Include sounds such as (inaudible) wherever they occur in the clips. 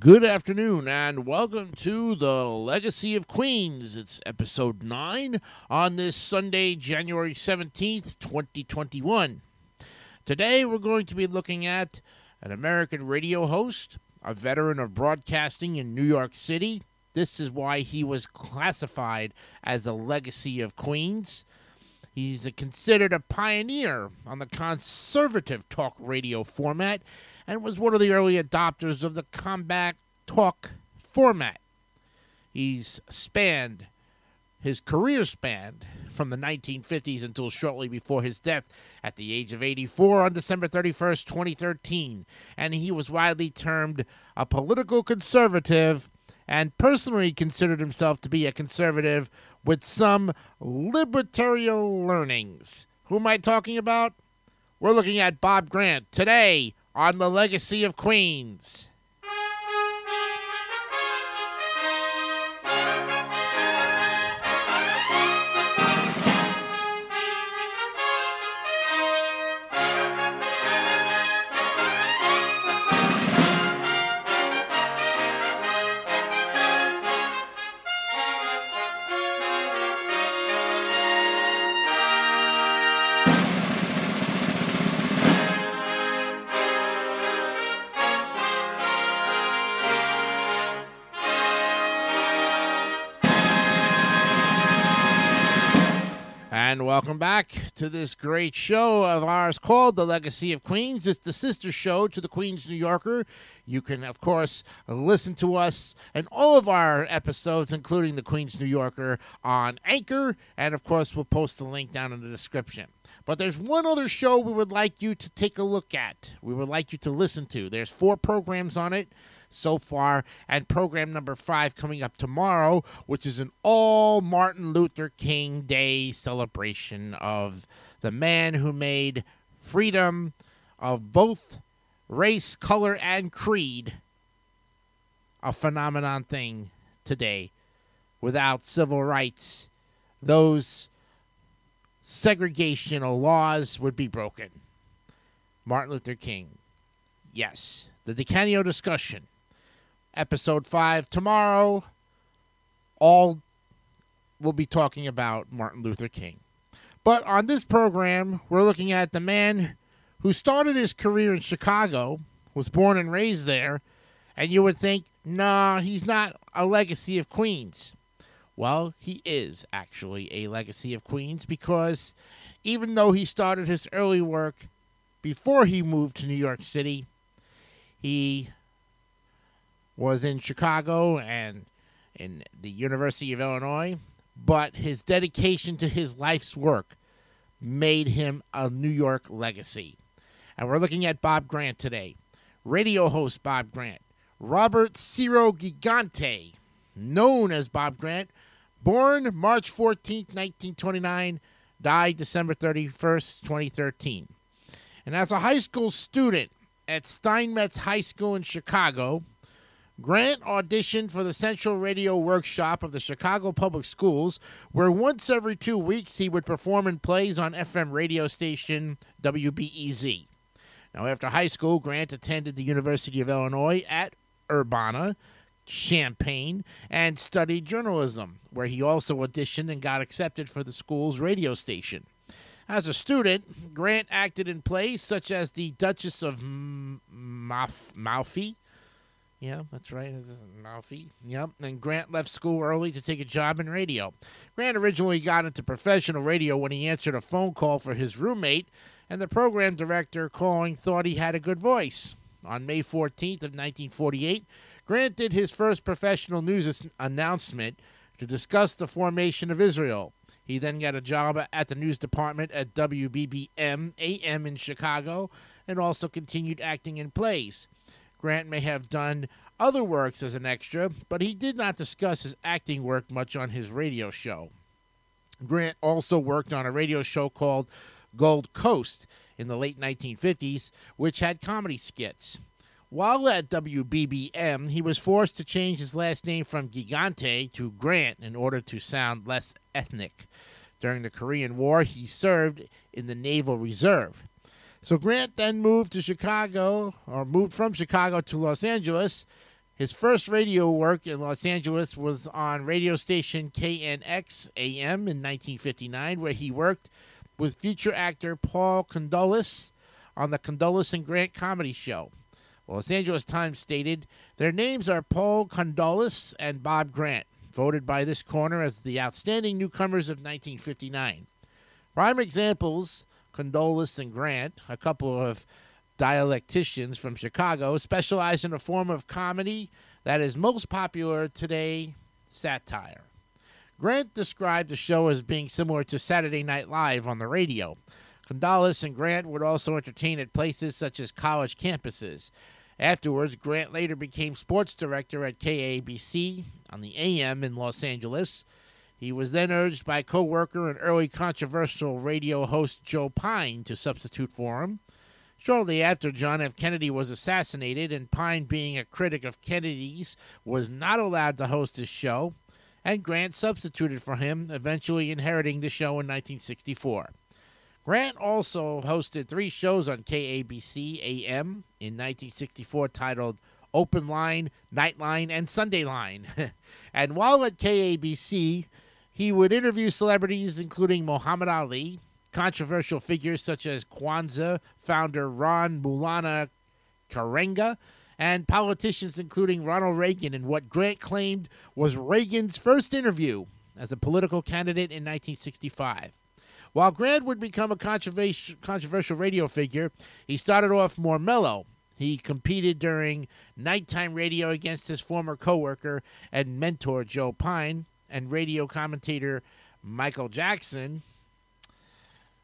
Good afternoon and welcome to the Legacy of Queens. It's episode 9 on this Sunday, January 17th, 2021. Today we're going to be looking at an American radio host, a veteran of broadcasting in New York City. This is why he was classified as a Legacy of Queens. He's considered a pioneer on the conservative talk radio format and was one of the early adopters of the combat talk format. He's spanned his career spanned from the 1950s until shortly before his death at the age of 84 on December 31st, 2013, and he was widely termed a political conservative and personally considered himself to be a conservative with some libertarian learnings. Who am I talking about? We're looking at Bob Grant today on the legacy of Queens. Welcome back to this great show of ours called The Legacy of Queens. It's the sister show to the Queens New Yorker. You can, of course, listen to us and all of our episodes, including the Queens New Yorker, on Anchor. And, of course, we'll post the link down in the description. But there's one other show we would like you to take a look at. We would like you to listen to. There's four programs on it so far, and program number five coming up tomorrow, which is an all Martin Luther King Day celebration of the man who made freedom of both race, color, and creed a phenomenon thing today. Without civil rights, those segregational laws would be broken. Martin Luther King. Yes, the Decanio discussion episode five tomorrow. All we'll be talking about Martin Luther King. But on this program, we're looking at the man who started his career in Chicago, was born and raised there, and you would think, nah, he's not a legacy of Queens. Well, he is actually a legacy of Queens because even though he started his early work before he moved to New York City, he was in Chicago and in the University of Illinois, but his dedication to his life's work made him a New York legacy. And we're looking at Bob Grant today. Radio host Bob Grant, Robert Ciro Gigante, known as Bob Grant, born March 14, 1929, died December 31st, 2013. And as a high school student at Steinmetz High School in Chicago, Grant auditioned for the Central Radio Workshop of the Chicago Public Schools, where once every two weeks he would perform in plays on FM radio station WBEZ. Now, after high school, Grant attended the University of Illinois at Urbana, Champaign, and studied journalism, where he also auditioned and got accepted for the school's radio station. As a student, Grant acted in plays such as The Duchess of Malfi, yeah, that's right. Malfi. Yep. And Grant left school early to take a job in radio. Grant originally got into professional radio when he answered a phone call for his roommate, and the program director calling thought he had a good voice. On May 14th of 1948, Grant did his first professional news announcement to discuss the formation of Israel. He then got a job at the news department at WBBM AM in Chicago and also continued acting in plays. Grant may have done other works as an extra, but he did not discuss his acting work much on his radio show. Grant also worked on a radio show called Gold Coast in the late 1950s, which had comedy skits. While at WBBM, he was forced to change his last name from Gigante to Grant in order to sound less ethnic. During the Korean War, he served in the Naval Reserve. So Grant then moved to Chicago, or moved from Chicago to Los Angeles, His first radio work in Los Angeles was on radio station KNX AM in 1959, where he worked with future actor Paul Condylis on the Condylis and Grant comedy show. Los Angeles Times stated, Their names are Paul Condylis and Bob Grant, voted by this corner as the outstanding newcomers of 1959. Prime examples Condylis and Grant, a couple of dialecticians from Chicago, specialize in a form of comedy that is most popular today satire. Grant described the show as being similar to Saturday Night Live on the radio. Condylis and Grant would also entertain at places such as college campuses. Afterwards, Grant later became sports director at KABC on the AM in Los Angeles. He was then urged by co worker and early controversial radio host Joe Pine to substitute for him. Shortly after John F. Kennedy was assassinated, and Pine, being a critic of Kennedy's, was not allowed to host his show, and Grant substituted for him, eventually inheriting the show in 1964. Grant also hosted three shows on KABC AM in 1964 titled Open Line, Nightline, and Sunday Line. (laughs) and while at KABC, he would interview celebrities including Muhammad Ali, Controversial figures such as Kwanzaa founder Ron Maulana Karenga and politicians including Ronald Reagan in what Grant claimed was Reagan's first interview as a political candidate in 1965. While Grant would become a controversial, controversial radio figure, he started off more mellow. He competed during nighttime radio against his former coworker and mentor Joe Pine and radio commentator Michael Jackson,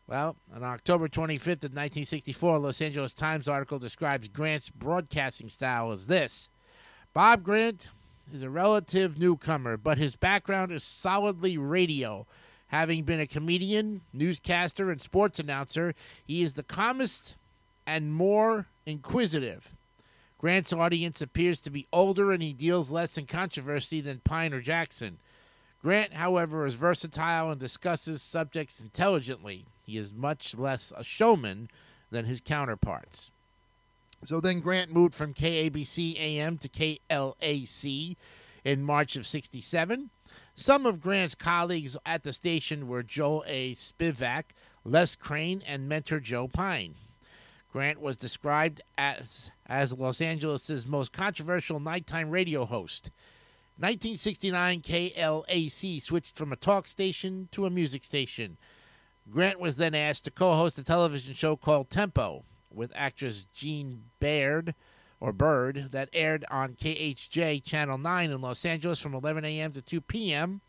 well, on October 25th of 1964, Los Angeles Times article describes Grant's broadcasting style as this Bob Grant is a relative newcomer, but his background is solidly radio. Having been a comedian, newscaster, and sports announcer, he is the calmest and more inquisitive. Grant's audience appears to be older and he deals less in controversy than Pine or Jackson. Grant, however, is versatile and discusses subjects intelligently. He is much less a showman than his counterparts. So then Grant moved from KABC AM to KLAC in March of 67. Some of Grant's colleagues at the station were Joel A. Spivak, Les Crane, and mentor Joe Pine. Grant was described as, as Los Angeles' most controversial nighttime radio host. 1969 KLAC switched from a talk station to a music station. Grant was then asked to co host a television show called Tempo with actress Jean Baird or Bird that aired on KHJ Channel 9 in Los Angeles from 11 a.m. to 2 p.m.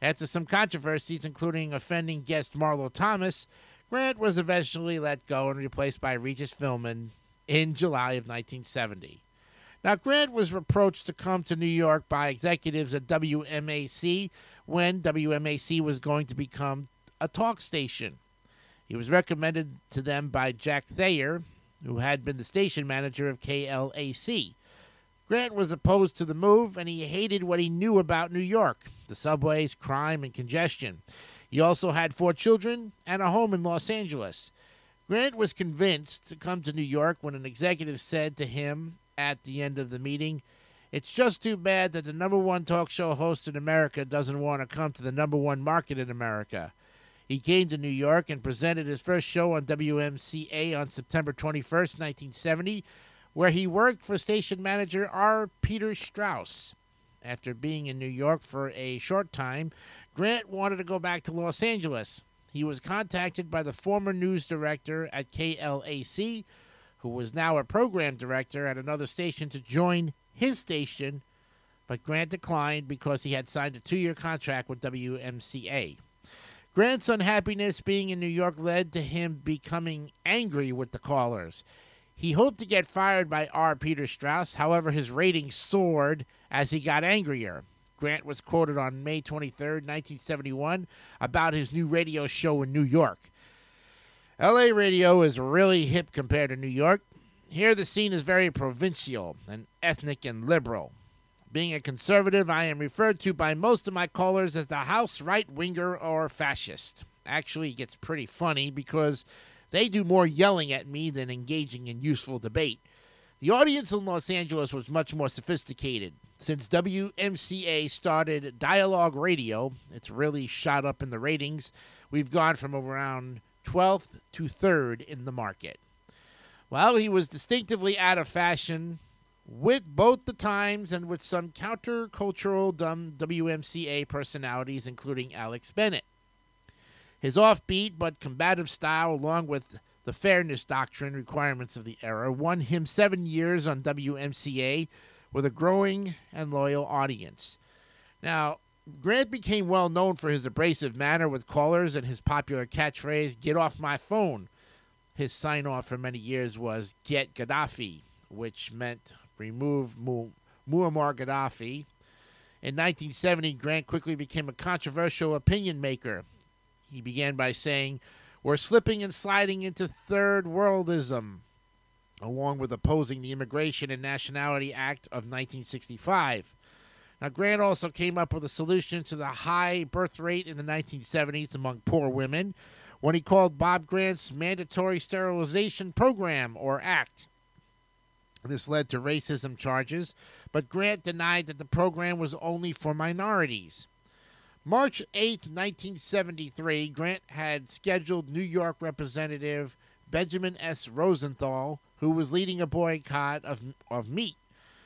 After some controversies, including offending guest Marlo Thomas, Grant was eventually let go and replaced by Regis Philbin in July of 1970. Now, Grant was approached to come to New York by executives at WMAC when WMAC was going to become a talk station. He was recommended to them by Jack Thayer, who had been the station manager of KLAC. Grant was opposed to the move and he hated what he knew about New York the subways, crime, and congestion. He also had four children and a home in Los Angeles. Grant was convinced to come to New York when an executive said to him at the end of the meeting, It's just too bad that the number one talk show host in America doesn't want to come to the number one market in America. He came to New York and presented his first show on WMCA on September 21st, 1970, where he worked for station manager R. Peter Strauss. After being in New York for a short time, Grant wanted to go back to Los Angeles. He was contacted by the former news director at KLAC, who was now a program director at another station, to join his station, but Grant declined because he had signed a two year contract with WMCA. Grant's unhappiness being in New York led to him becoming angry with the callers. He hoped to get fired by R. Peter Strauss, however, his ratings soared as he got angrier. Grant was quoted on May 23, 1971, about his new radio show in New York. LA radio is really hip compared to New York. Here, the scene is very provincial and ethnic and liberal. Being a conservative, I am referred to by most of my callers as the house right winger or fascist. Actually, it gets pretty funny because they do more yelling at me than engaging in useful debate. The audience in Los Angeles was much more sophisticated. Since WMCA started dialogue radio, it's really shot up in the ratings. We've gone from around 12th to 3rd in the market. Well, he was distinctively out of fashion with both the times and with some countercultural WMCA personalities, including Alex Bennett. His offbeat but combative style, along with the fairness doctrine requirements of the era, won him seven years on WMCA with a growing and loyal audience. Now, Grant became well known for his abrasive manner with callers and his popular catchphrase, Get off my phone. His sign off for many years was Get Gaddafi, which meant remove Mu- Muammar Gaddafi. In 1970, Grant quickly became a controversial opinion maker. He began by saying, We're slipping and sliding into third worldism, along with opposing the Immigration and Nationality Act of 1965. Now, Grant also came up with a solution to the high birth rate in the 1970s among poor women when he called Bob Grant's Mandatory Sterilization Program, or ACT. This led to racism charges, but Grant denied that the program was only for minorities. March 8, 1973, Grant had scheduled New York Representative Benjamin S. Rosenthal, who was leading a boycott of, of meat.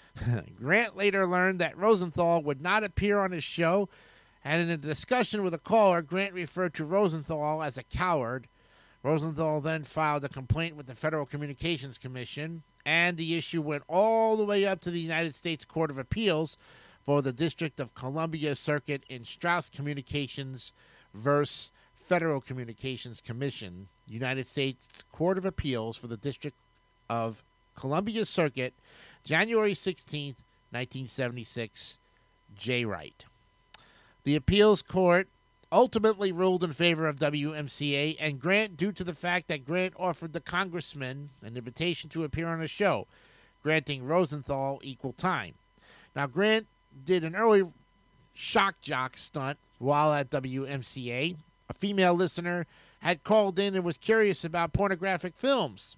(laughs) Grant later learned that Rosenthal would not appear on his show, and in a discussion with a caller, Grant referred to Rosenthal as a coward. Rosenthal then filed a complaint with the Federal Communications Commission, and the issue went all the way up to the United States Court of Appeals for the District of Columbia Circuit in Strauss Communications versus Federal Communications Commission, United States Court of Appeals for the District of Columbia Circuit, January 16th, 1976, J. Wright. The appeals court ultimately ruled in favor of WMCA and Grant due to the fact that Grant offered the congressman an invitation to appear on a show, granting Rosenthal equal time. Now, Grant did an early shock jock stunt while at WMCA. A female listener had called in and was curious about pornographic films.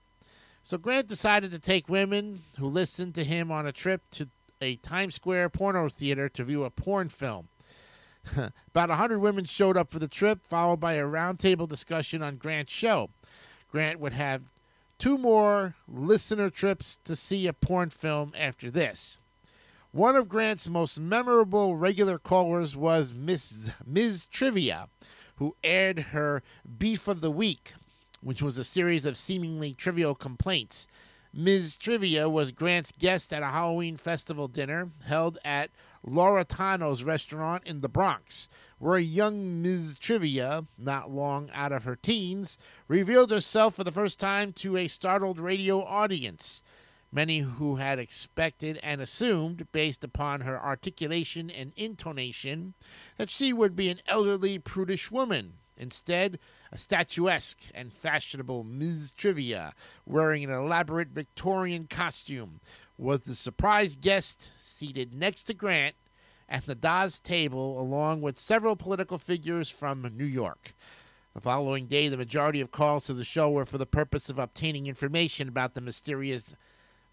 So Grant decided to take women who listened to him on a trip to a Times Square porno theater to view a porn film. (laughs) About 100 women showed up for the trip, followed by a roundtable discussion on Grant's show. Grant would have two more listener trips to see a porn film after this. One of Grant's most memorable regular callers was Miss Ms. Trivia, who aired her Beef of the Week, which was a series of seemingly trivial complaints. Ms. Trivia was Grant's guest at a Halloween festival dinner held at Lauretano's restaurant in the Bronx, where a young Ms. Trivia, not long out of her teens, revealed herself for the first time to a startled radio audience. Many who had expected and assumed, based upon her articulation and intonation, that she would be an elderly, prudish woman. Instead, a statuesque and fashionable Ms. Trivia, wearing an elaborate Victorian costume, was the surprise guest seated next to Grant at the Dawes table, along with several political figures from New York. The following day, the majority of calls to the show were for the purpose of obtaining information about the mysterious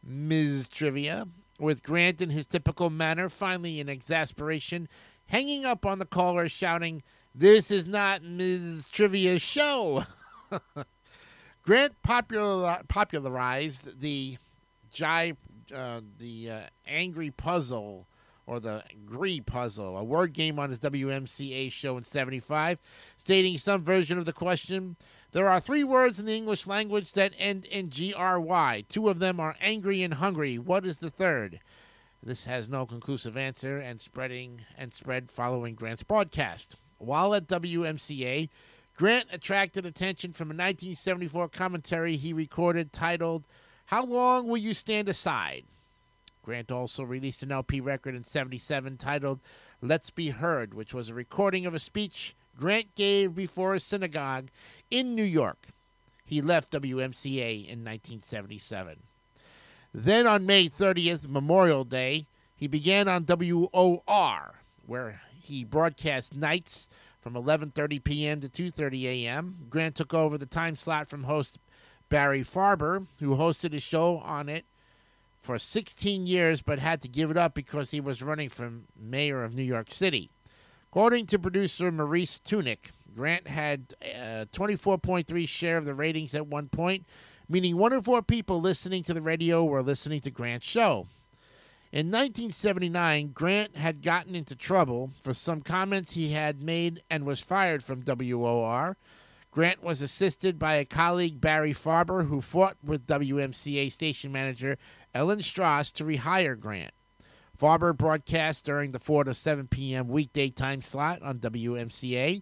Ms. Trivia, with Grant in his typical manner, finally in exasperation, hanging up on the caller, shouting, This is not Ms. Trivia's show. (laughs) Grant popular, popularized the jive uh, the uh, Angry Puzzle or the Gree Puzzle, a word game on his WMCA show in 75, stating some version of the question. There are three words in the English language that end in GRY. Two of them are angry and hungry. What is the third? This has no conclusive answer and spreading and spread following Grant's broadcast. While at WMCA, Grant attracted attention from a 1974 commentary he recorded titled how long will you stand aside? Grant also released an LP record in 77 titled Let's Be Heard, which was a recording of a speech Grant gave before a synagogue in New York. He left WMCA in 1977. Then on May 30th, Memorial Day, he began on WOR, where he broadcast nights from 11:30 p.m. to 2:30 a.m. Grant took over the time slot from host Barry Farber, who hosted a show on it for 16 years but had to give it up because he was running for mayor of New York City. According to producer Maurice Tunick, Grant had uh, a 24.3 share of the ratings at one point, meaning one in four people listening to the radio were listening to Grant's show. In 1979, Grant had gotten into trouble for some comments he had made and was fired from WOR. Grant was assisted by a colleague, Barry Farber, who fought with WMCA station manager Ellen Strauss to rehire Grant. Farber broadcast during the 4 to 7 p.m. weekday time slot on WMCA.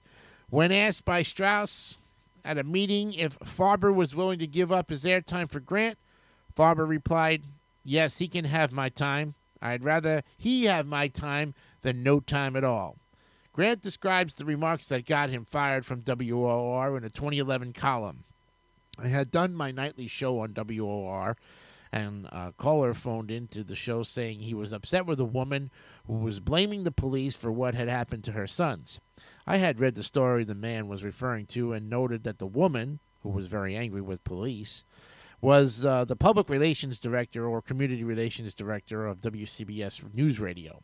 When asked by Strauss at a meeting if Farber was willing to give up his airtime for Grant, Farber replied, Yes, he can have my time. I'd rather he have my time than no time at all. Grant describes the remarks that got him fired from WOR in a 2011 column. I had done my nightly show on WOR, and a caller phoned into the show saying he was upset with a woman who was blaming the police for what had happened to her sons. I had read the story the man was referring to and noted that the woman, who was very angry with police, was uh, the public relations director or community relations director of WCBS News Radio.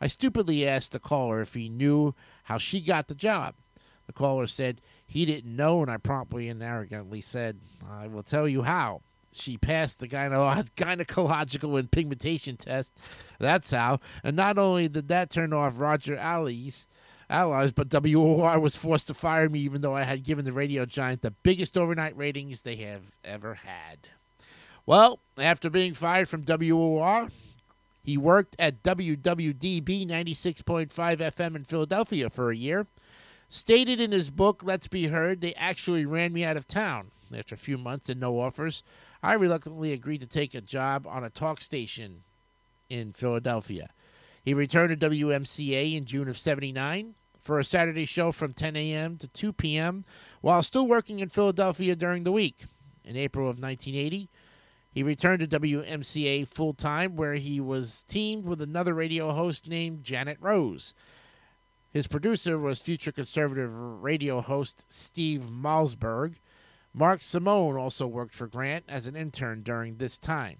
I stupidly asked the caller if he knew how she got the job. The caller said he didn't know, and I promptly and arrogantly said, I will tell you how. She passed the gyne- (laughs) gynecological and pigmentation test. That's how. And not only did that turn off Roger Allies, allies, but WOR was forced to fire me even though I had given the radio giant the biggest overnight ratings they have ever had. Well, after being fired from WOR, he worked at WWDB 96.5 FM in Philadelphia for a year. Stated in his book, Let's Be Heard, they actually ran me out of town. After a few months and no offers, I reluctantly agreed to take a job on a talk station in Philadelphia. He returned to WMCA in June of 79 for a Saturday show from 10 a.m. to 2 p.m. while still working in Philadelphia during the week. In April of 1980, he returned to WMCA full time, where he was teamed with another radio host named Janet Rose. His producer was future conservative radio host Steve Malzberg. Mark Simone also worked for Grant as an intern during this time.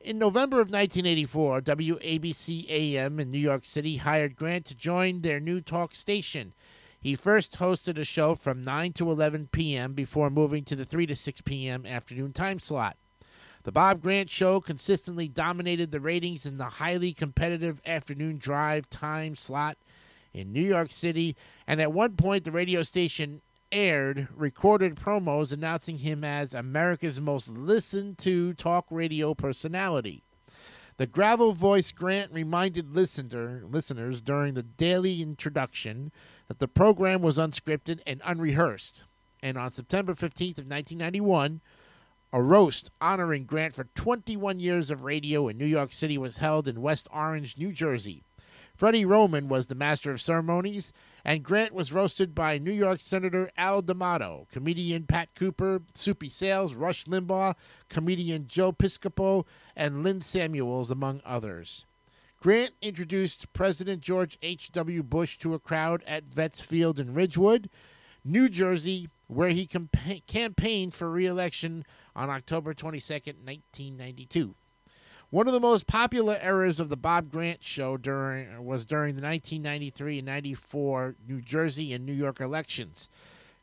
In November of 1984, WABC AM in New York City hired Grant to join their new talk station. He first hosted a show from 9 to 11 p.m. before moving to the 3 to 6 p.m. afternoon time slot. The Bob Grant Show consistently dominated the ratings in the highly competitive afternoon drive time slot in New York City, and at one point the radio station aired recorded promos announcing him as America's most listened to talk radio personality. The gravel voice Grant reminded listener, listeners during the daily introduction that the program was unscripted and unrehearsed. And on September 15th of 1991, a roast honoring Grant for 21 years of radio in New York City was held in West Orange, New Jersey. Freddie Roman was the master of ceremonies, and Grant was roasted by New York Senator Al D'Amato, comedian Pat Cooper, Soupy Sales, Rush Limbaugh, comedian Joe Piscopo, and Lynn Samuels, among others. Grant introduced President George H.W. Bush to a crowd at Vets Field in Ridgewood, New Jersey, where he campa- campaigned for re election on October 22, 1992. One of the most popular eras of the Bob Grant show during was during the 1993 and 94 New Jersey and New York elections.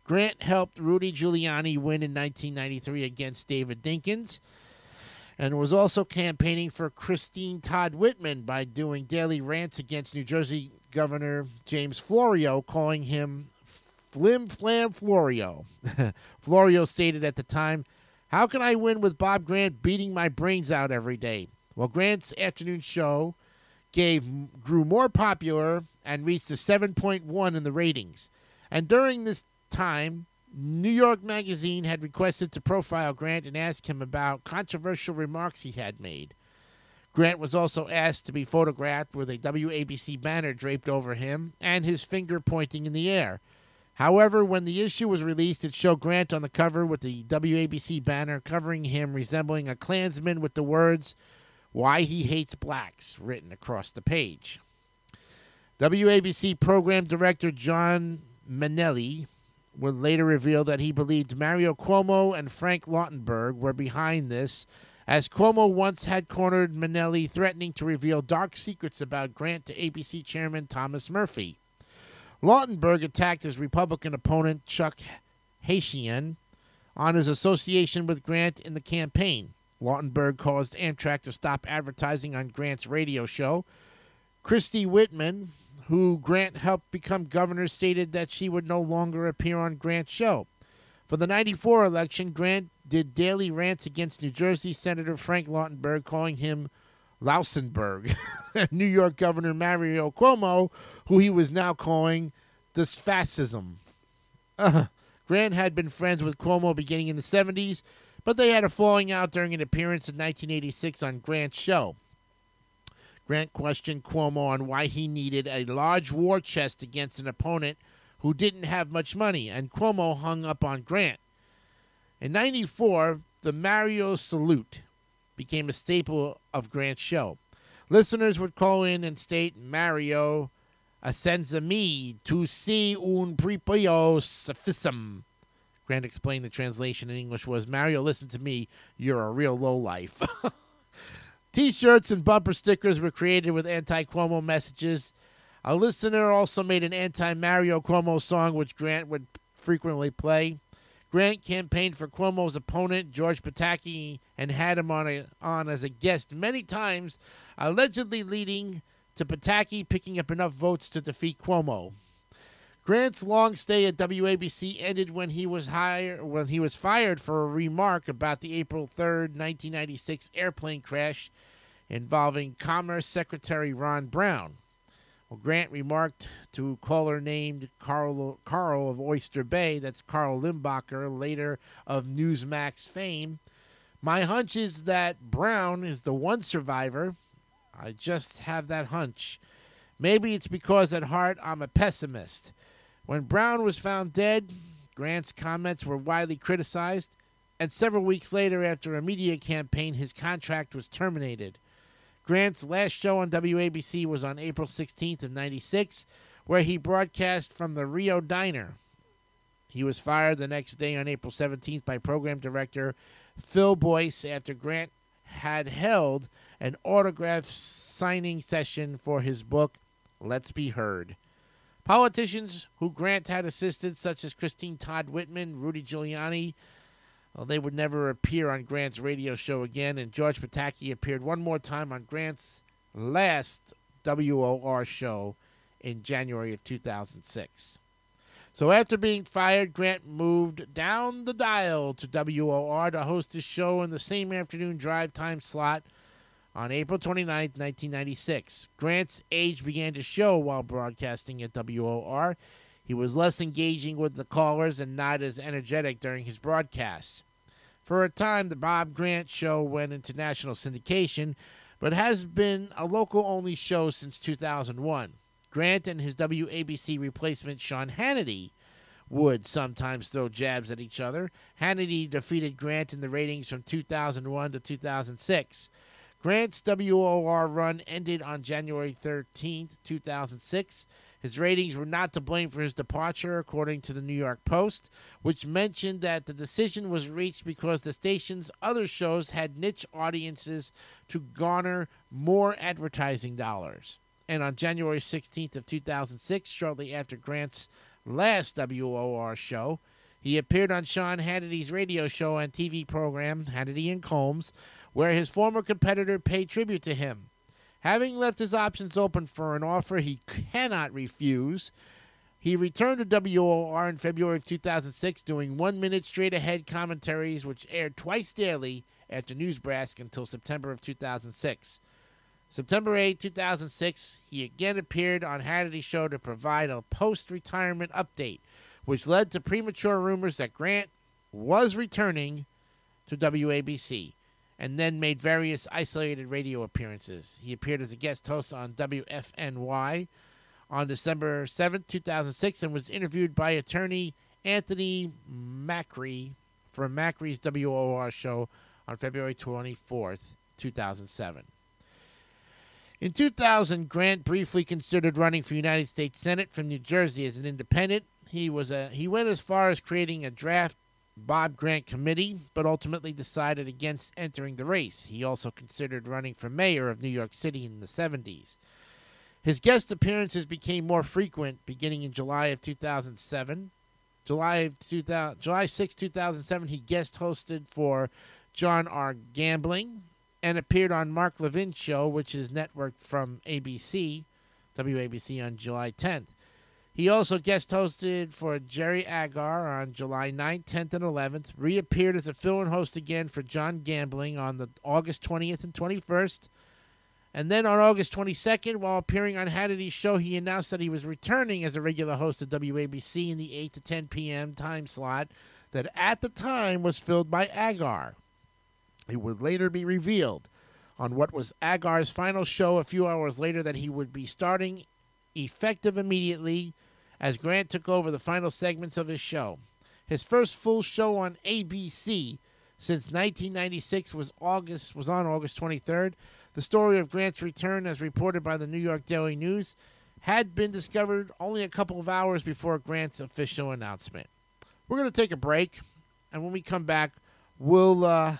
Grant helped Rudy Giuliani win in 1993 against David Dinkins and was also campaigning for Christine Todd Whitman by doing daily rants against New Jersey Governor James Florio, calling him Flim Flam Florio. (laughs) Florio stated at the time, How can I win with Bob Grant beating my brains out every day? Well, Grant's afternoon show gave grew more popular and reached a 7.1 in the ratings. And during this time, New York Magazine had requested to profile Grant and ask him about controversial remarks he had made. Grant was also asked to be photographed with a WABC banner draped over him and his finger pointing in the air. However, when the issue was released, it showed Grant on the cover with the WABC banner covering him resembling a Klansman with the words, why He Hates Blacks written across the page. WABC program director John Mainelli would later reveal that he believed Mario Cuomo and Frank Lautenberg were behind this, as Cuomo once had cornered Mainelli, threatening to reveal dark secrets about Grant to ABC Chairman Thomas Murphy. Lautenberg attacked his Republican opponent, Chuck Haytaian, on his association with Grant in the campaign. Lautenberg caused Amtrak to stop advertising on Grant's radio show. Christie Whitman, who Grant helped become governor, stated that she would no longer appear on Grant's show. For the 94 election, Grant did daily rants against New Jersey Senator Frank Lautenberg, calling him Lausenberg, (laughs) New York Governor Mario Cuomo, who he was now calling this fascism. Uh, Grant had been friends with Cuomo beginning in the 70s, but they had a falling out during an appearance in 1986 on Grant's show. Grant questioned Cuomo on why he needed a large war chest against an opponent who didn't have much money, and Cuomo hung up on Grant. In 94, the Mario Salute became a staple of Grant's show. Listeners would call in and state, Mario ascends a me to see un pripio sufficum. Grant explained the translation in English was, Mario, listen to me, you're a real lowlife. (laughs) T shirts and bumper stickers were created with anti Cuomo messages. A listener also made an anti Mario Cuomo song, which Grant would frequently play. Grant campaigned for Cuomo's opponent, George Pataki, and had him on, a, on as a guest many times, allegedly leading to Pataki picking up enough votes to defeat Cuomo. Grant's long stay at WABC ended when he was hired when he was fired for a remark about the April 3rd, 1996 airplane crash involving Commerce Secretary Ron Brown. Well, Grant remarked to caller named Carl, Carl of Oyster Bay, that's Carl Limbacher, later of Newsmax fame. My hunch is that Brown is the one survivor. I just have that hunch. Maybe it's because at heart I'm a pessimist. When Brown was found dead, Grant's comments were widely criticized, and several weeks later, after a media campaign, his contract was terminated. Grant's last show on WABC was on April 16th of 96, where he broadcast from the Rio Diner. He was fired the next day on April 17th by program director Phil Boyce after Grant had held an autograph signing session for his book, Let's Be Heard. Politicians who Grant had assisted, such as Christine Todd Whitman, Rudy Giuliani, well, they would never appear on Grant's radio show again, and George Pataki appeared one more time on Grant's last WOR show in January of 2006. So after being fired, Grant moved down the dial to WOR to host his show in the same afternoon drive time slot on April 29, 1996. Grant's age began to show while broadcasting at WOR. He was less engaging with the callers and not as energetic during his broadcasts. For a time, the Bob Grant Show went into national syndication, but has been a local only show since 2001. Grant and his WABC replacement, Sean Hannity, would sometimes throw jabs at each other. Hannity defeated Grant in the ratings from 2001 to 2006. Grant's WOR run ended on January 13, 2006. His ratings were not to blame for his departure, according to the New York Post, which mentioned that the decision was reached because the station's other shows had niche audiences to garner more advertising dollars. And on January 16th of 2006, shortly after Grant's last WOR show, he appeared on Sean Hannity's radio show and TV program, Hannity and Colmes, where his former competitor paid tribute to him. Having left his options open for an offer he cannot refuse, he returned to WOR in February of 2006, doing one minute straight ahead commentaries, which aired twice daily after Newsbrask until September of 2006. September 8, 2006, he again appeared on Hannity's show to provide a post retirement update, which led to premature rumors that Grant was returning to WABC and then made various isolated radio appearances. He appeared as a guest host on WFNY on December 7, 2006, and was interviewed by attorney Anthony Macri for Macri's WOR show on February 24th, 2007. In 2000, Grant briefly considered running for United States Senate from New Jersey as an independent. He was a he went as far as creating a draft Bob Grant committee, but ultimately decided against entering the race. He also considered running for mayor of New York City in the 70s. His guest appearances became more frequent beginning in July of 2007. July of 2000, July 6, 2007, he guest hosted for John R. Gambling and appeared on Mark Levin's show, which is networked from ABC, WABC on July 10th. He also guest hosted for Jerry Agar on July 9th, 10th, and 11th. Reappeared as a fill-in host again for John Gambling on the August 20th and 21st. And then on August 22nd, while appearing on Hannity's show, he announced that he was returning as a regular host of WABC in the 8 to 10 p.m. time slot that at the time was filled by Agar. It would later be revealed on what was Agar's final show a few hours later that he would be starting effective immediately as Grant took over the final segments of his show. His first full show on ABC since 1996 was August was on August 23rd. The story of Grant's return, as reported by the New York Daily News, had been discovered only a couple of hours before Grant's official announcement. We're going to take a break, and when we come back, we'll uh,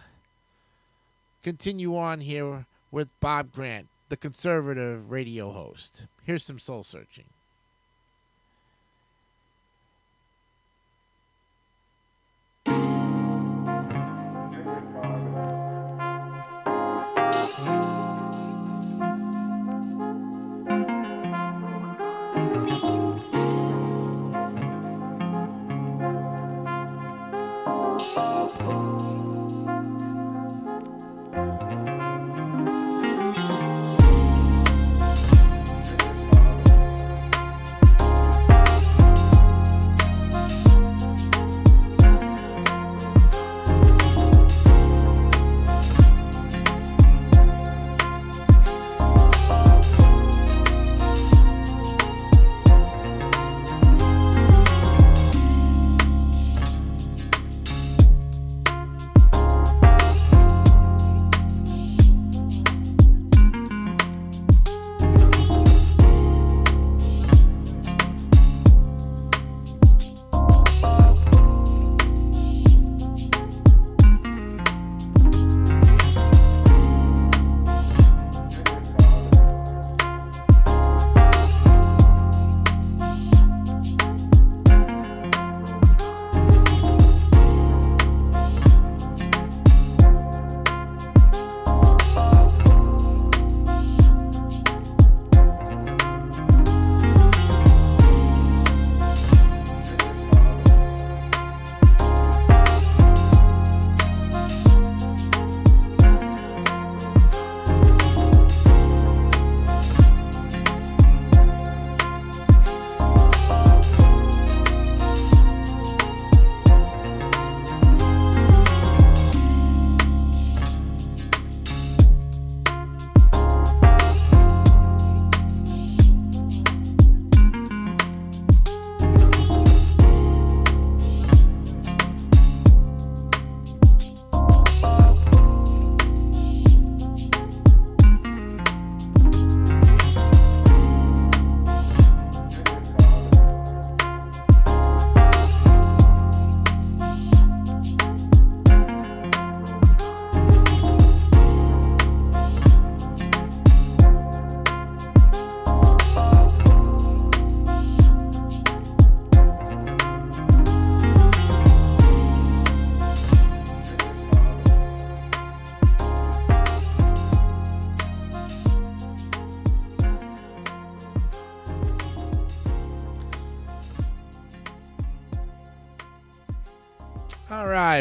continue on here with Bob Grant, the conservative radio host. Here's some soul searching.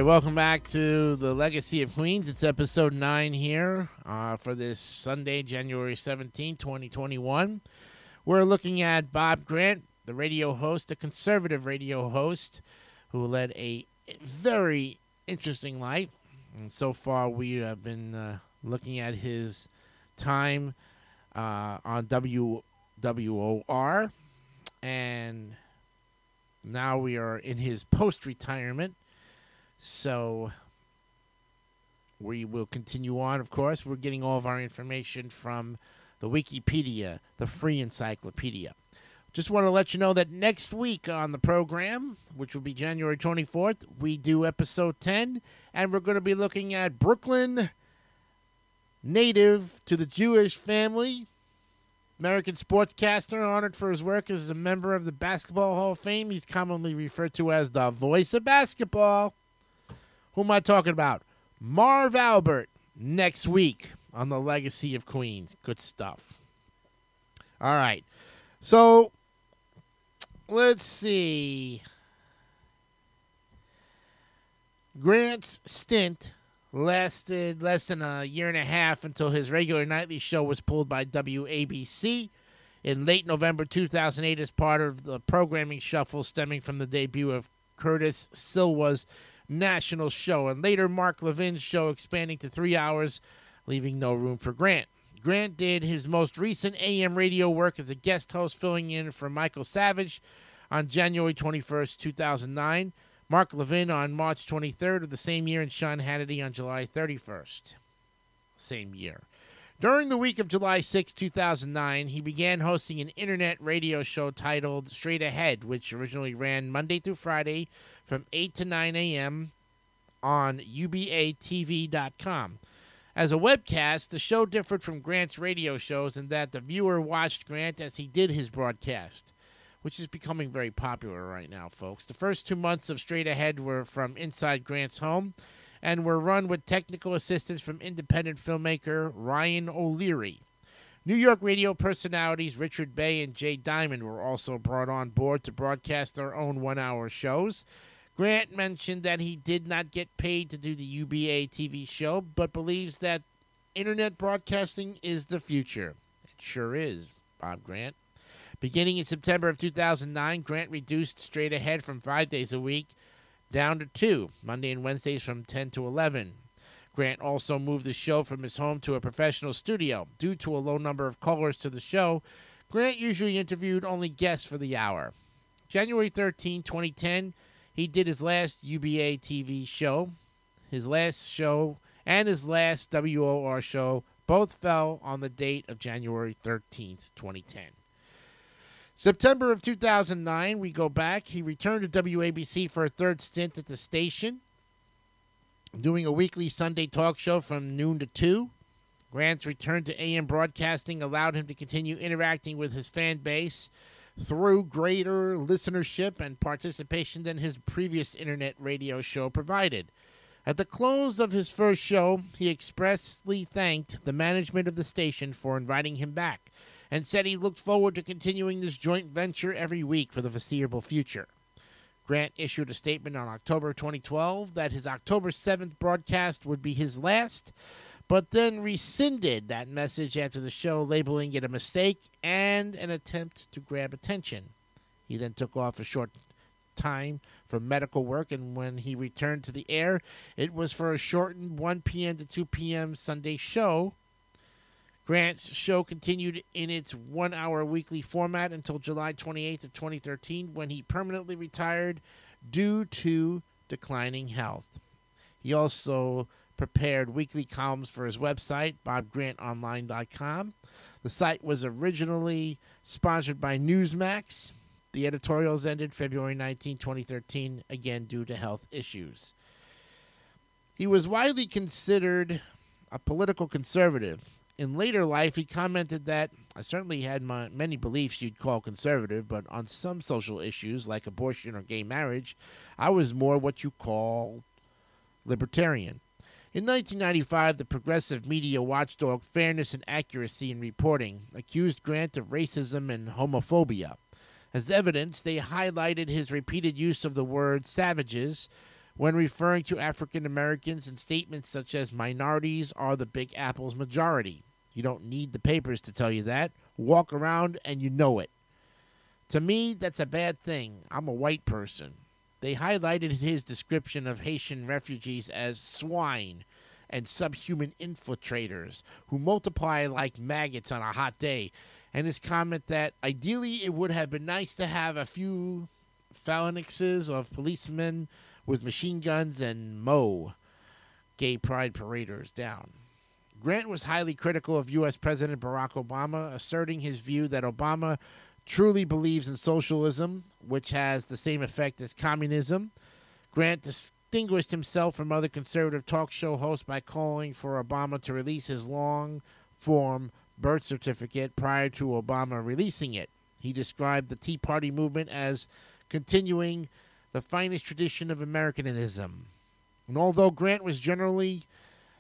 Welcome back to the Legacy of Queens. It's episode nine here uh, for this Sunday, January 17, 2021. We're looking at Bob Grant, the radio host, a conservative radio host who led a very interesting life. And so far, we have been uh, looking at his time uh, on WWOR, and now we are in his post retirement. So we will continue on, of course. We're getting all of our information from the Wikipedia, the free encyclopedia. Just want to let you know that next week on the program, which will be January 24th, we do episode 10, and we're going to be looking at Brooklyn native to the Jewish family, American sportscaster honored for his work as a member of the Basketball Hall of Fame. He's commonly referred to as the voice of basketball. Who am I talking about? Marv Albert next week on the Legacy of Queens. Good stuff. All right. So let's see. Grant's stint lasted less than a year and a half until his regular nightly show was pulled by WABC in late November 2008 as part of the programming shuffle stemming from the debut of Curtis Sliwa's national show and later Mark Levin's show expanding to three hours, leaving no room for Grant. Grant did his most recent AM radio work as a guest host, filling in for Michael Savage on January 21st, 2009, Mark Levin on March 23rd of the same year, and Sean Hannity on July 31st, same year. During the week of July 6, 2009, he began hosting an internet radio show titled Straight Ahead, which originally ran Monday through Friday from 8 to 9 a.m. on UBATV.com. As a webcast, the show differed from Grant's radio shows in that the viewer watched Grant as he did his broadcast, which is becoming very popular right now, folks. The first two months of Straight Ahead were from inside Grant's home and were run with technical assistance from independent filmmaker Ryan O'Leary. New York radio personalities Richard Bay and Jay Diamond were also brought on board to broadcast their own one hour shows. Grant mentioned that he did not get paid to do the UBA TV show, but believes that internet broadcasting is the future. It sure is, Bob Grant. Beginning in September of 2009, Grant reduced straight ahead from five days a week down to two, Monday and Wednesdays from 10 to 11. Grant also moved the show from his home to a professional studio. Due to a low number of callers to the show, Grant usually interviewed only guests for the hour. January 13, 2010, he did his last UBA TV show. His last show and his last WOR show both fell on the date of January 13th, 2010. September of 2009, we go back. He returned to WABC for a third stint at the station, doing a weekly Sunday talk show from noon to 2. Grant's return to AM broadcasting allowed him to continue interacting with his fan base through greater listenership and participation than his previous internet radio show provided. At the close of his first show, he expressly thanked the management of the station for inviting him back and said he looked forward to continuing this joint venture every week for the foreseeable future. Grant issued a statement on October 2012 that his October 7th broadcast would be his last, but then rescinded that message after the show, labeling it a mistake and an attempt to grab attention. He then took off a short time for medical work, and when he returned to the air, it was for a shortened 1 p.m. to 2 p.m. Sunday show. Grant's show continued in its one hour weekly format until July 28th of 2013 when he permanently retired due to declining health. He also prepared weekly columns for his website, bobgrantonline.com. The site was originally sponsored by Newsmax. The editorials ended February 19, 2013, again due to health issues. He was widely considered a political conservative. In later life, he commented that I certainly had my, many beliefs you'd call conservative, but on some social issues like abortion or gay marriage, I was more what you call libertarian. In 1995, the progressive media watchdog Fairness and Accuracy in Reporting accused Grant of racism and homophobia. As evidence, they highlighted his repeated use of the word savages when referring to African Americans in statements such as minorities are the Big Apple's majority. You don't need the papers to tell you that. Walk around and you know it. To me, that's a bad thing. I'm a white person. They highlighted his description of Haitian refugees as swine and subhuman infiltrators who multiply like maggots on a hot day, and his comment that ideally it would have been nice to have a few phalanxes of policemen with machine guns and mow gay pride paraders down. Grant was highly critical of U.S. President Barack Obama, asserting his view that Obama truly believes in socialism, which has the same effect as communism. Grant distinguished himself from other conservative talk show hosts by calling for Obama to release his long form birth certificate prior to Obama releasing it. He described the Tea Party movement as continuing the finest tradition of Americanism. And although Grant was generally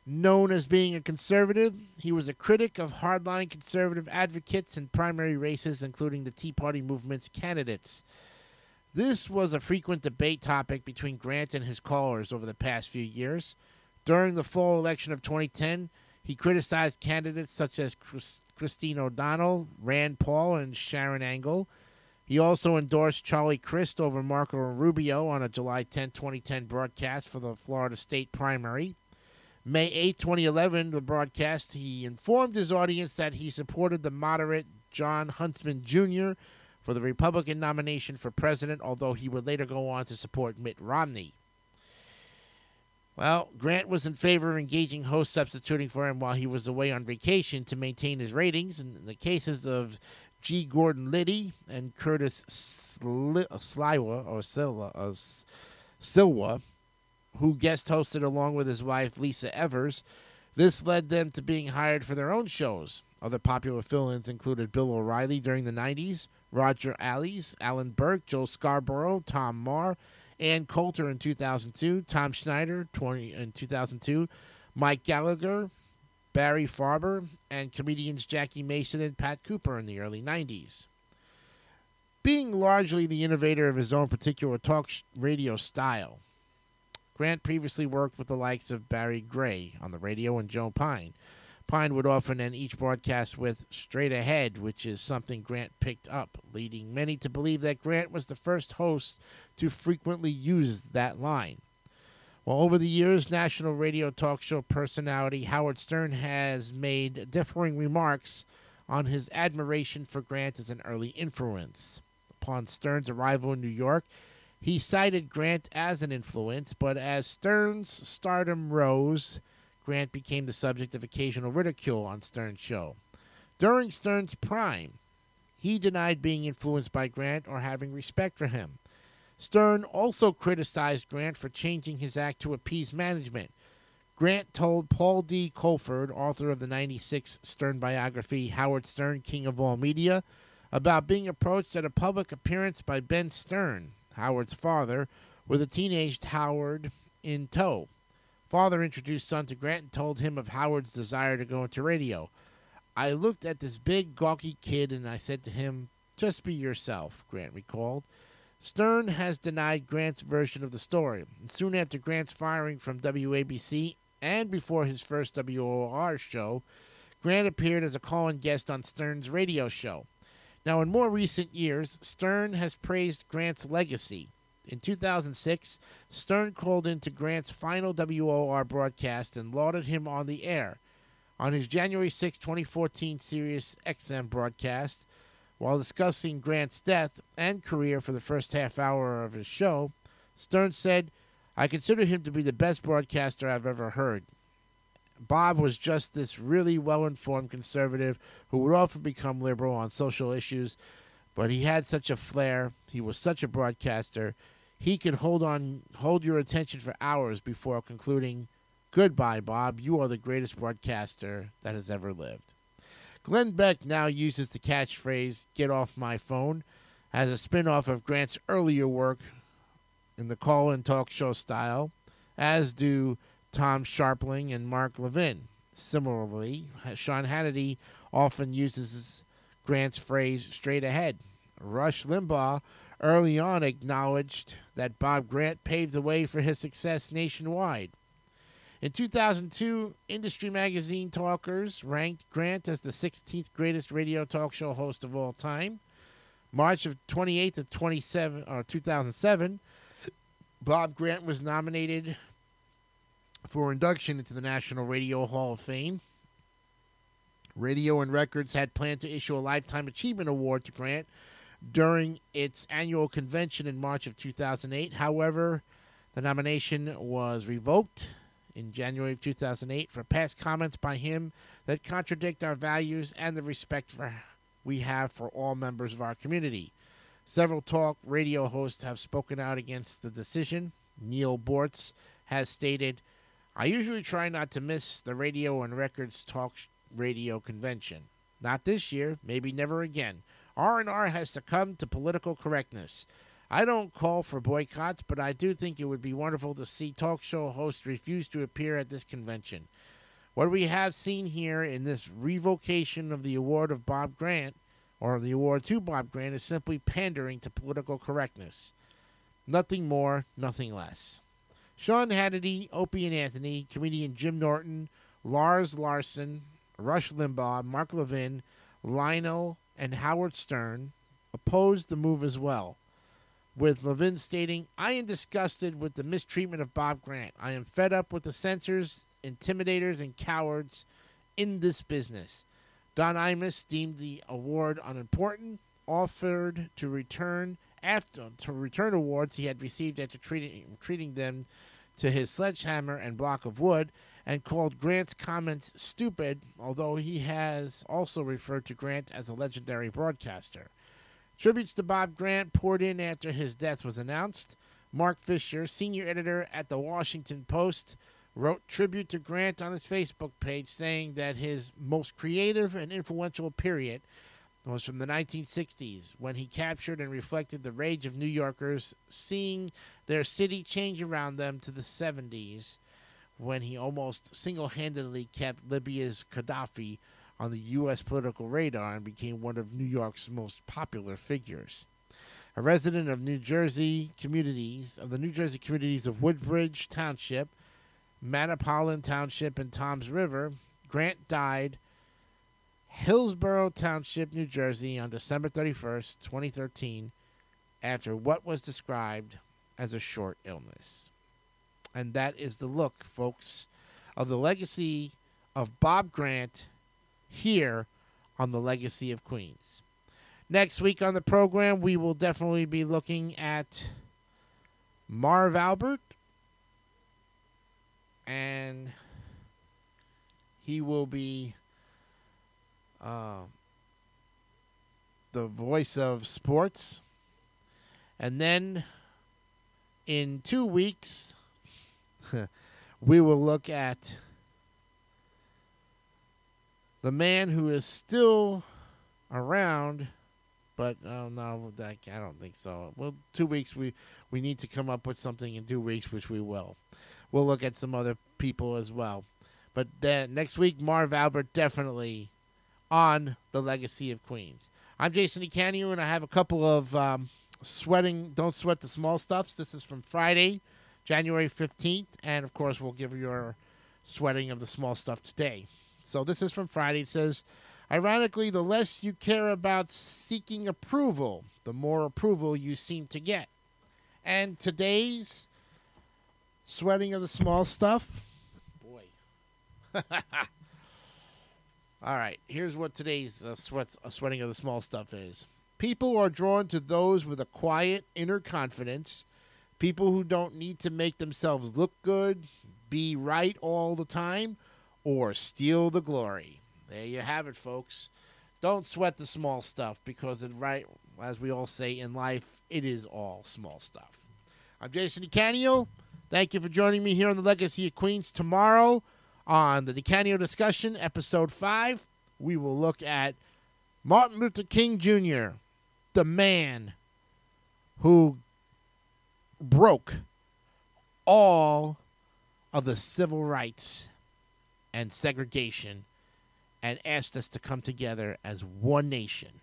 known as being a conservative, he was a critic of hardline conservative advocates in primary races, including the Tea Party movement's candidates. This was a frequent debate topic between Grant and his callers over the past few years. During the fall election of 2010, he criticized candidates such as Christine O'Donnell, Rand Paul, and Sharron Angle. He also endorsed Charlie Crist over Marco Rubio on a July 10, 2010 broadcast for the Florida state primary. May 8, 2011, the broadcast, he informed his audience that he supported the moderate Jon Huntsman Jr. for the Republican nomination for president, although he would later go on to support Mitt Romney. Well, Grant was in favor of engaging hosts substituting for him while he was away on vacation to maintain his ratings. In the cases of G. Gordon Liddy and Curtis Sli- uh, Sliwa or Silva, uh, Silwa, who guest hosted along with his wife Lisa Evers, this led them to being hired for their own shows. Other popular fill-ins included Bill O'Reilly during the 90s, Roger Ailes, Alan Burke, Joe Scarborough, Tom Marr, Ann Coulter in 2002, Tom Schneider 20 in 2002, Mike Gallagher, Barry Farber, and comedians Jackie Mason and Pat Cooper in the early 90s. Being largely the innovator of his own particular talk radio style, Grant previously worked with the likes of Barry Gray on the radio and Joe Pyne. Pyne would often end each broadcast with straight ahead, which is something Grant picked up, leading many to believe that Grant was the first host to frequently use that line. Well, over the years, national radio talk show personality Howard Stern has made differing remarks on his admiration for Grant as an early influence. Upon Stern's arrival in New York, he cited Grant as an influence, but as Stern's stardom rose, Grant became the subject of occasional ridicule on Stern's show. During Stern's prime, he denied being influenced by Grant or having respect for him. Stern also criticized Grant for changing his act to appease management. Grant told Paul D. Colford, author of the 96 Stern biography, Howard Stern, King of All Media, about being approached at a public appearance by Ben Stern, Howard's father, with a teenaged Howard in tow. Father introduced son to Grant and told him of Howard's desire to go into radio. I looked at this big, gawky kid and I said to him, Just be yourself, Grant recalled. Stern has denied Grant's version of the story. And soon after Grant's firing from WABC and before his first WOR show, Grant appeared as a call in guest on Stern's radio show. Now, in more recent years, Stern has praised Grant's legacy. In 2006, Stern called into Grant's final WOR broadcast and lauded him on the air. On his January 6, 2014 Sirius XM broadcast, while discussing Grant's death and career for the first half hour of his show, Stern said, I consider him to be the best broadcaster I've ever heard. Bob was just this really well informed conservative who would often become liberal on social issues, but he had such a flair. He was such a broadcaster he could hold on hold your attention for hours before concluding, Goodbye, Bob. You are the greatest broadcaster that has ever lived. Glenn Beck now uses the catchphrase, Get off my phone, as a spin off of Grant's earlier work in the call in talk show style, as do Tom Scharpling and Mark Levin. Similarly, Sean Hannity often uses Grant's phrase straight ahead. Rush Limbaugh early on acknowledged that Bob Grant paved the way for his success nationwide. In 2002, Industry Magazine Talkers ranked Grant as the 16th greatest radio talk show host of all time. March of 28th to 27 or 2007, Bob Grant was nominated for induction into the National Radio Hall of Fame. Radio and Records had planned to issue a Lifetime Achievement Award to Grant during its annual convention in March of 2008. However, the nomination was revoked in January of 2008 for past comments by him that contradict our values and the respect for we have for all members of our community. Several talk radio hosts have spoken out against the decision. Neal Boortz has stated, I usually try not to miss the radio and records talk radio convention. Not this year, maybe never again. R&R has succumbed to political correctness. I don't call for boycotts, but I do think it would be wonderful to see talk show hosts refuse to appear at this convention. What we have seen here in this revocation of the award of Bob Grant or the award to Bob Grant is simply pandering to political correctness. Nothing more, nothing less. Sean Hannity, Opie and Anthony, comedian Jim Norton, Lars Larson, Rush Limbaugh, Mark Levin, Lionel, and Howard Stern opposed the move as well, with Levin stating, I am disgusted with the mistreatment of Bob Grant. I am fed up with the censors, intimidators, and cowards in this business. Don Imus deemed the award unimportant, offered to return after to return awards he had received after treating, treating them to his sledgehammer and block of wood, and called Grant's comments stupid, although he has also referred to Grant as a legendary broadcaster. Tributes to Bob Grant poured in after his death was announced. Marc Fisher, senior editor at the Washington Post, wrote tribute to Grant on his Facebook page, saying that his most creative and influential period was from the 1960s when he captured and reflected the rage of New Yorkers seeing their city change around them to the 70s when he almost single handedly kept Libya's Gaddafi on the U.S. political radar and became one of New York's most popular figures. A resident of New Jersey communities, of the New Jersey communities of Woodbridge Township, Manalapan Township, and Toms River, Grant died Hillsborough Township, New Jersey, on December 31st, 2013, after what was described as a short illness. And that is the look, folks, of the legacy of Bob Grant here on the Legacy of Queens. Next week on the program, we will definitely be looking at Marv Albert and he will be uh, the voice of sports. And then in two weeks, (laughs) we will look at the man who is still around, but oh no, I don't think so. Well, two weeks we we need to come up with something in two weeks, which we will we'll look at some other people as well. But then next week, Marv Albert definitely on the Legacy of Queens. I'm Jason DeCanio, and I have a couple of um, sweating. Don't sweat the small stuffs. This is from Friday, January 15th, and of course, we'll give your sweating of the small stuff today. So this is from Friday. It says, ironically, the less you care about seeking approval, the more approval you seem to get. And today's Sweating of the small stuff. Boy. (laughs) All right, here's what today's uh, uh, sweating of the small stuff is. People are drawn to those with a quiet inner confidence, people who don't need to make themselves look good, be right all the time, or steal the glory. There you have it, folks. Don't sweat the small stuff because, it, right, as we all say in life, it is all small stuff. I'm Jason DeCanio. Thank you for joining me here on the Legacy of Queens. Tomorrow on the DeCanio discussion, episode 5, we will look at Martin Luther King Jr., the man who broke all of the civil rights and segregation and asked us to come together as one nation.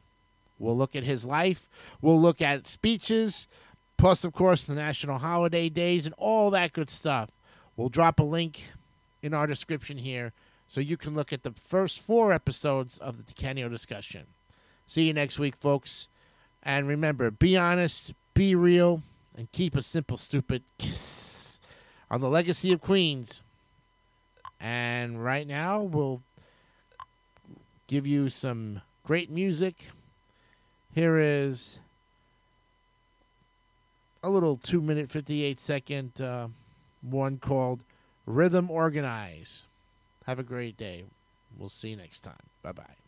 We'll look at his life, we'll look at speeches, Plus, of course, the national holiday days and all that good stuff. We'll drop a link in our description here so you can look at the first four episodes of the DeCanio discussion. See you next week, folks. And remember, be honest, be real, and keep a simple, stupid kiss on the legacy of Queens. And right now, we'll give you some great music. Here is a little two minute, 58 second uh, one called Rhythm Organize. Have a great day. We'll see you next time. Bye bye.